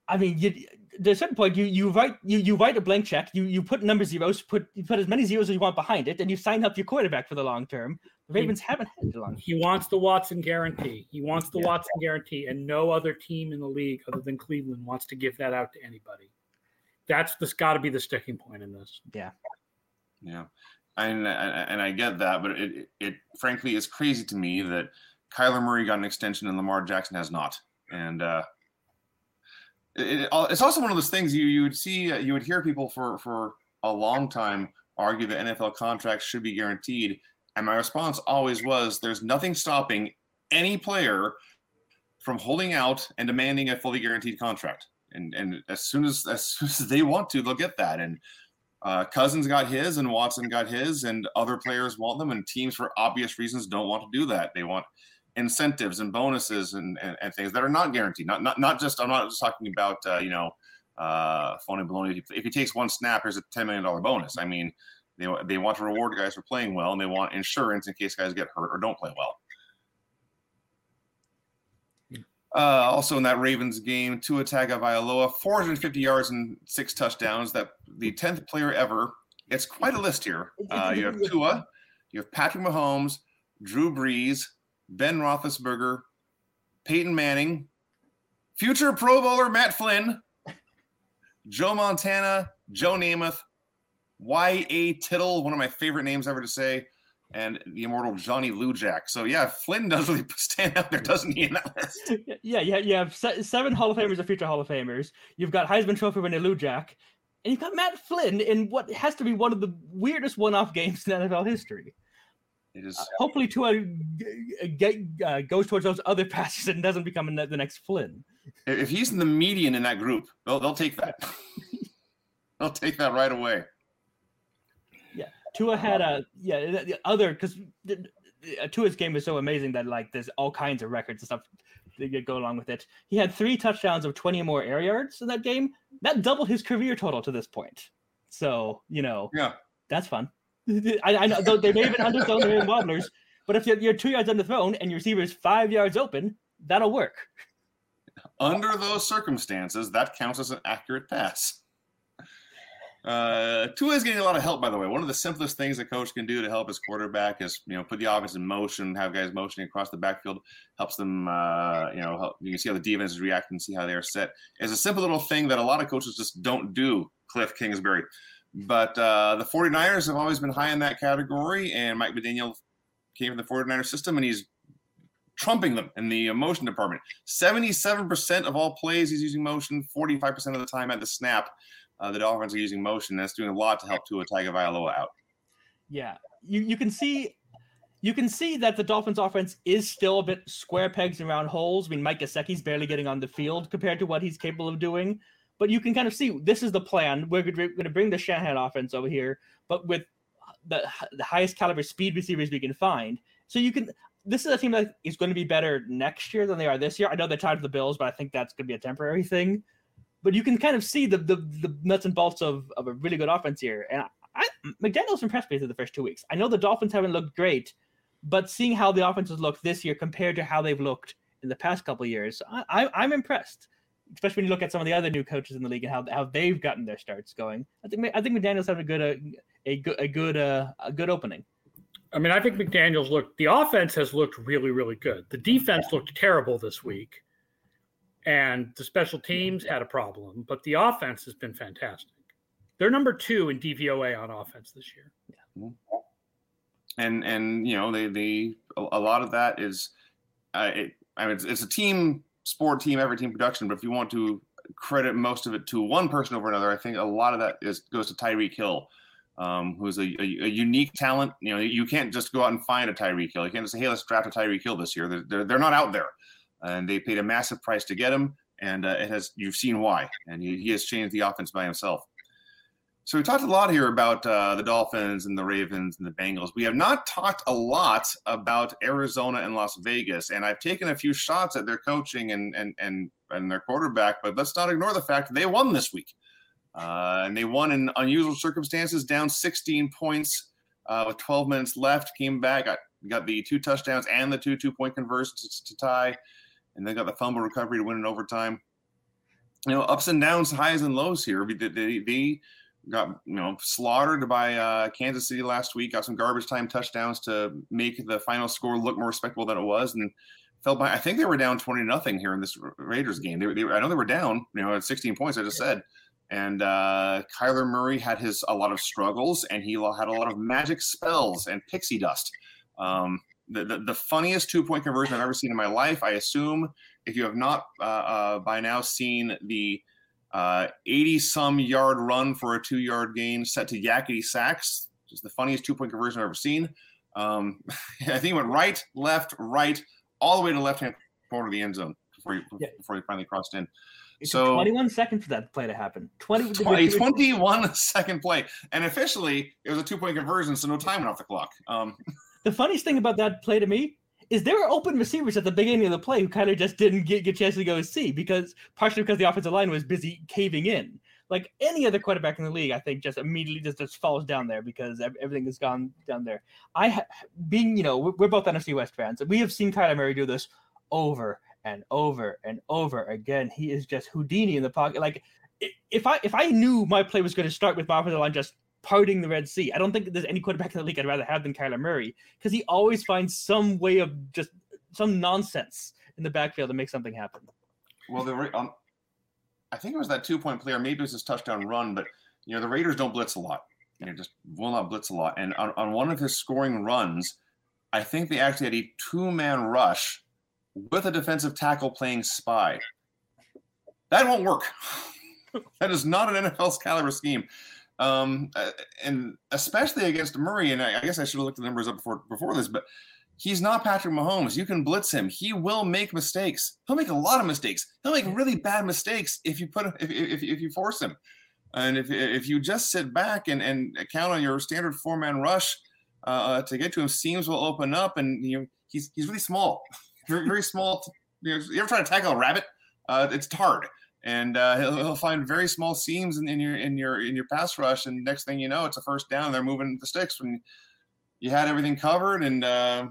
I mean, you, at a certain point, you you write you you write a blank check. You you put number zeros, put you put as many zeros as you want behind it, and you sign up your quarterback for the long term. The Ravens he, haven't had it. He wants the Watson guarantee. He wants the yeah. Watson guarantee, and no other team in the league other than Cleveland wants to give that out to anybody. That's this got to be the sticking point in this. Yeah, yeah, and and I get that, but it, it it frankly is crazy to me that Kyler Murray got an extension and Lamar Jackson has not, and. uh it, it's also one of those things you you would see uh, you would hear people for for a long time argue that NFL contracts should be guaranteed, and my response always was, "There's nothing stopping any player from holding out and demanding a fully guaranteed contract." And and as soon as as soon as they want to, they'll get that. And uh, Cousins got his, and Watson got his, and other players want them, and teams for obvious reasons don't want to do that. They want incentives and bonuses and, and, and, things that are not guaranteed. Not not not just I'm not just talking about uh, you know uh, phony baloney. If he takes one snap, here's a ten million dollar bonus. I mean, they they want to reward guys for playing well, and they want insurance in case guys get hurt or don't play well. Uh, also in that Ravens game, Tua Tagovailoa, 450 yards and six touchdowns. That the 10th player ever. It's quite a list here. Uh, you have Tua, you have Patrick Mahomes, Drew Brees, Ben Roethlisberger, Peyton Manning, future Pro Bowler Matt Flynn, Joe Montana, Joe Namath, Y.A. Tittle, one of my favorite names ever to say, and the immortal Johnny Lujack. So yeah, Flynn does really stand out there, doesn't he? In that list? Yeah, yeah, you have seven Hall of Famers or future Hall of Famers. You've got Heisman Trophy winner Lujack, and you've got Matt Flynn in what has to be one of the weirdest one-off games in NFL history. It is uh, hopefully Tua get, uh, goes towards those other passes and doesn't become the next Flynn. If he's in the median in that group, they'll they'll take that. they'll take that right away. Tua had a yeah the, the other because uh, Tua's game was so amazing that like there's all kinds of records and stuff that go along with it. He had three touchdowns of 20 or more air yards in that game. That doubled his career total to this point. So you know, Yeah. that's fun. I, I know they may have been underthrown, they wobblers, but if you're, you're two yards underthrown and your receiver is five yards open, that'll work. Under those circumstances, that counts as an accurate pass. Uh, Tua is getting a lot of help, by the way. One of the simplest things a coach can do to help his quarterback is, you know, put the offense in motion, have guys motioning across the backfield, helps them, uh, you know, help, you can see how the defense is reacting see how they are set. It's a simple little thing that a lot of coaches just don't do, Cliff Kingsbury. But uh, the 49ers have always been high in that category, and Mike McDaniel came from the 49ers system, and he's trumping them in the motion department. 77% of all plays he's using motion, 45% of the time at the snap. Uh, the Dolphins are using motion. That's doing a lot to help Tua Tagovailoa out. Yeah, you you can see. You can see that the Dolphins' offense is still a bit square pegs and round holes. I mean, Mike Gesicki's barely getting on the field compared to what he's capable of doing. But you can kind of see this is the plan. We're going to bring the Shanahan offense over here, but with the, the highest caliber speed receivers we can find. So you can. This is a team that is going to be better next year than they are this year. I know they're tied to the Bills, but I think that's going to be a temporary thing. But you can kind of see the the, the nuts and bolts of, of a really good offense here. And I, McDaniel's impressed me through the first two weeks. I know the Dolphins haven't looked great, but seeing how the offenses look this year compared to how they've looked in the past couple of years, I, I, I'm impressed especially when you look at some of the other new coaches in the league and how, how they've gotten their starts going. I think I think McDaniel's having a good a, a good a good uh, a good opening. I mean, I think McDaniel's looked. The offense has looked really really good. The defense looked terrible this week, and the special teams had a problem. But the offense has been fantastic. They're number two in DVOA on offense this year. Yeah. And and you know they they a lot of that is, uh, it, I mean it's, it's a team sport team, every team production. But if you want to credit most of it to one person over another, I think a lot of that is goes to Tyreek Hill, um, who's a, a, a, unique talent. You know, you can't just go out and find a Tyreek Hill. You can't just say, "Hey, let's draft a Tyreek Hill this year." They're, they're, they're not out there, and they paid a massive price to get him. And uh, it has you've seen why, and he, he has changed the offense by himself. So we talked a lot here about uh, the Dolphins and the Ravens and the Bengals. We have not talked a lot about Arizona and Las Vegas, and I've taken a few shots at their coaching and and and and their quarterback. But let's not ignore the fact they won this week, uh, and they won in unusual circumstances, down 16 points uh, with 12 minutes left. Came back, got got the two touchdowns and the two two point conversions to tie, and then got the fumble recovery to win in overtime. You know, ups and downs, highs and lows here. They, they, they got you know slaughtered by uh, Kansas City last week. Got some garbage time touchdowns to make the final score look more respectable than it was, and fell by. I think they were down twenty nothing here in this Raiders game. They, they I know they were down, you know, at sixteen points. I just said, and uh, Kyler Murray had his a lot of struggles, and he had a lot of magic spells and pixie dust. Um, the, the, the funniest two point conversion I've ever seen in my life. I assume if you have not uh, uh, by now seen the 80 uh, some yard run for a two yard gain set to Yakety Sax, which is the funniest two point conversion I've ever seen. Um, I think he went right, left, right, all the way to the left hand corner of the end zone before he, yeah. before he finally crossed in. So 21 seconds for that play to happen. 20, 20 21 second play. And officially, it was a two point conversion, so no time went off the clock. Um, the funniest thing about that play to me is there were open receivers at the beginning of the play who kind of just didn't get, a chance to go see because partially because the offensive line was busy caving in. Like any other quarterback in the league, I think just immediately just, just falls down there because everything has gone down there. I ha- being you know we're both NFC West fans. We have seen Kyler Murray do this over and over and over again. He is just Houdini in the pocket. Like if I if I knew my play was going to start with my offensive line just parting the Red Sea. I don't think there's any quarterback in the league I'd rather have than Kyler Murray because he always finds some way of just some nonsense in the backfield to make something happen. Well, the um, I think it was that two point play, or maybe it was his touchdown run, but you know the Raiders don't blitz a lot. You know, just will not blitz a lot. And on, on one of his scoring runs, I think they actually had a two man rush with a defensive tackle playing spy. That won't work. that is not an NFL's caliber scheme um, uh, and especially against Murray. And I, I guess I should have looked the numbers up before before this, but he's not Patrick Mahomes. You can blitz him; he will make mistakes. He'll make a lot of mistakes. He'll make really bad mistakes if you put if if, if you force him. And if if you just sit back and, and count on your standard four man rush uh, to get to him, seams will open up, and you know he's he's really small, very very small. You, know, you ever try to tackle a rabbit? Uh, it's hard, and uh, he'll, he'll find very small seams in, in your in your in your pass rush, and next thing you know, it's a first down. They're moving the sticks when you had everything covered. And uh,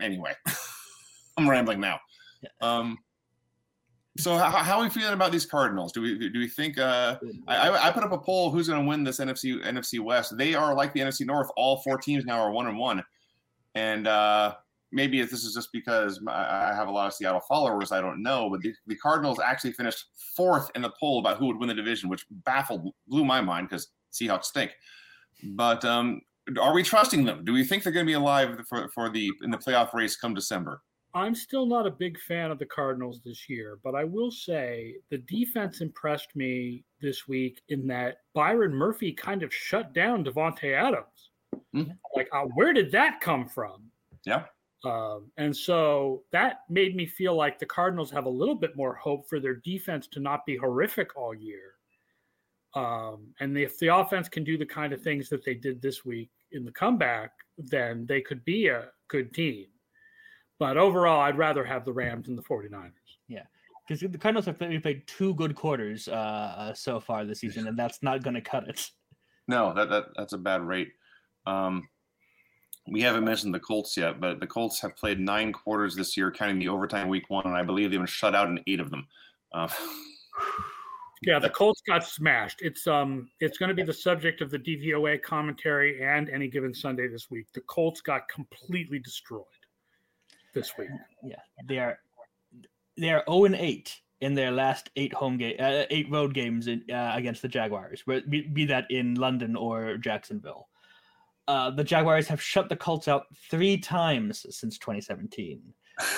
anyway, I'm rambling now. Um, so how, how, are we feeling about these Cardinals? Do we do we think? Uh, I, I put up a poll: who's going to win this NFC NFC West? They are like the NFC North. All four teams now are one and one, and uh, maybe this is just because I have a lot of Seattle followers. I don't know, but the, the Cardinals actually finished fourth in the poll about who would win the division, which baffled, blew my mind because Seahawks stink. But um, are we trusting them? Do we think they're going to be alive for, for the in the playoff race come December? I'm still not a big fan of the Cardinals this year, but I will say the defense impressed me this week in that Byron Murphy kind of shut down Davante Adams. Mm-hmm. Like, uh, where did that come from? Yeah. Um, and so that made me feel like the Cardinals have a little bit more hope for their defense to not be horrific all year. Um, and if the offense can do the kind of things that they did this week in the comeback, then they could be a good team. But overall, I'd rather have the Rams than the 49ers. Yeah. Because the Cardinals have played, played two good quarters uh, uh, so far this season, and that's not going to cut it. No, that, that that's a bad rate. Um, we haven't mentioned the Colts yet, but the Colts have played nine quarters this year, counting the overtime week one, and I believe they've been shut out in eight of them. Uh, yeah, the Colts got smashed. It's um, it's going to be the subject of the DVOA commentary and any given Sunday this week. The Colts got completely destroyed this week. Yeah, they are they are zero oh and eight in their last eight home game, uh, eight road games in, uh, against the Jaguars, be, be that in London or Jacksonville. Uh, the Jaguars have shut the Colts out three times since 2017.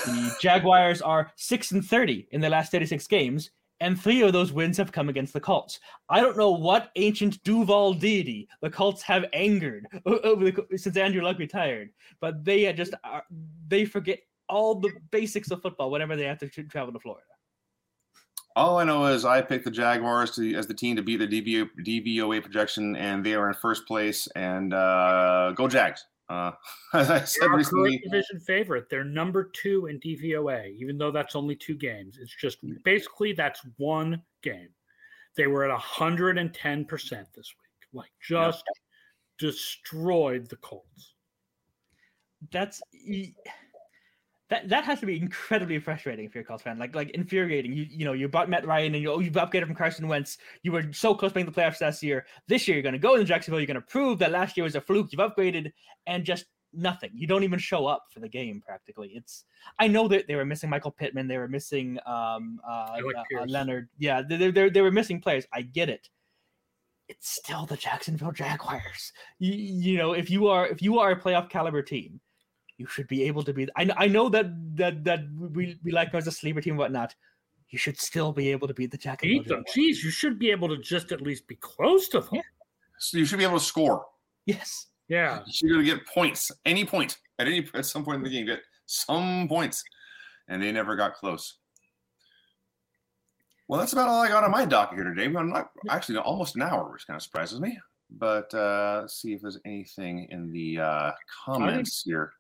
The Jaguars are six and 30 in their last 36 games, and three of those wins have come against the Colts. I don't know what ancient Duval deity the Colts have angered over the, since Andrew Luck retired, but they just are, they forget all the basics of football whenever they have to travel to Florida. All I know is I picked the Jaguars to, as the team to beat the DVO, DVOA projection, and they are in first place. And uh, go Jags! Uh, as I said recently, division favorite. They're number two in DVOA, even though that's only two games. It's just basically that's one game. They were at 110 percent this week, like just destroyed the Colts. That's that that has to be incredibly frustrating if you're a Colts fan. Like like infuriating. You you know you bought Matt Ryan and you oh, you've upgraded from Carson Wentz. You were so close to making the playoffs last year. This year you're going to go in Jacksonville. You're going to prove that last year was a fluke. You've upgraded and just nothing. You don't even show up for the game practically. It's I know that they were missing Michael Pittman. They were missing um uh, uh Leonard. Yeah, they, they they were missing players. I get it. It's still the Jacksonville Jaguars. You, you know if you are if you are a playoff caliber team you should be able to be. I, I know that that that we, we like them as a sleeper team, and whatnot. You should still be able to beat the Jack. Beat them. Jeez, you should be able to just at least be close to them. Yeah. So you should be able to score. Yes. Yeah. You should be able to get points, any point at any at some point in the game, get some points, and they never got close. Well, that's about all I got on my docket here today. I'm not actually almost an hour, which kind of surprises me. But uh, let's see if there's anything in the uh, comments here.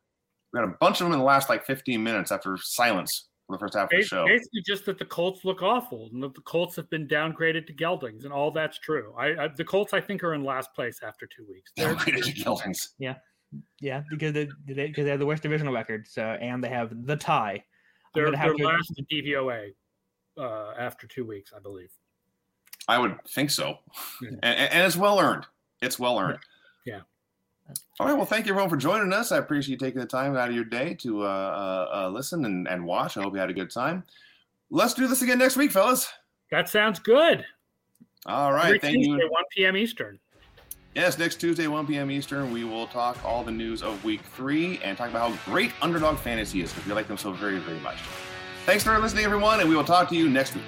We got a bunch of them in the last like 15 minutes after silence for the first half of the show. Basically, just that the Colts look awful and that the Colts have been downgraded to geldings, and all that's true. I, I the Colts, I think, are in last place after two weeks. They're downgraded to geldings. Yeah, yeah, because they because they have the worst divisional record, so and they have the tie. They're, they're last in DVOA uh, after two weeks, I believe. I would think so, yeah. and, and, it's well earned. It's well earned. yeah. All right. Well, thank you everyone for joining us. I appreciate you taking the time out of your day to uh, uh, uh, listen and, and watch. I hope you had a good time. Let's do this again next week, fellas. That sounds good. All right. Every thank Tuesday, you. 1 p.m. Eastern. Yes, next Tuesday, 1 p.m. Eastern, we will talk all the news of week three and talk about how great underdog fantasy is because we like them so very, very much. Thanks for listening, everyone, and we will talk to you next week.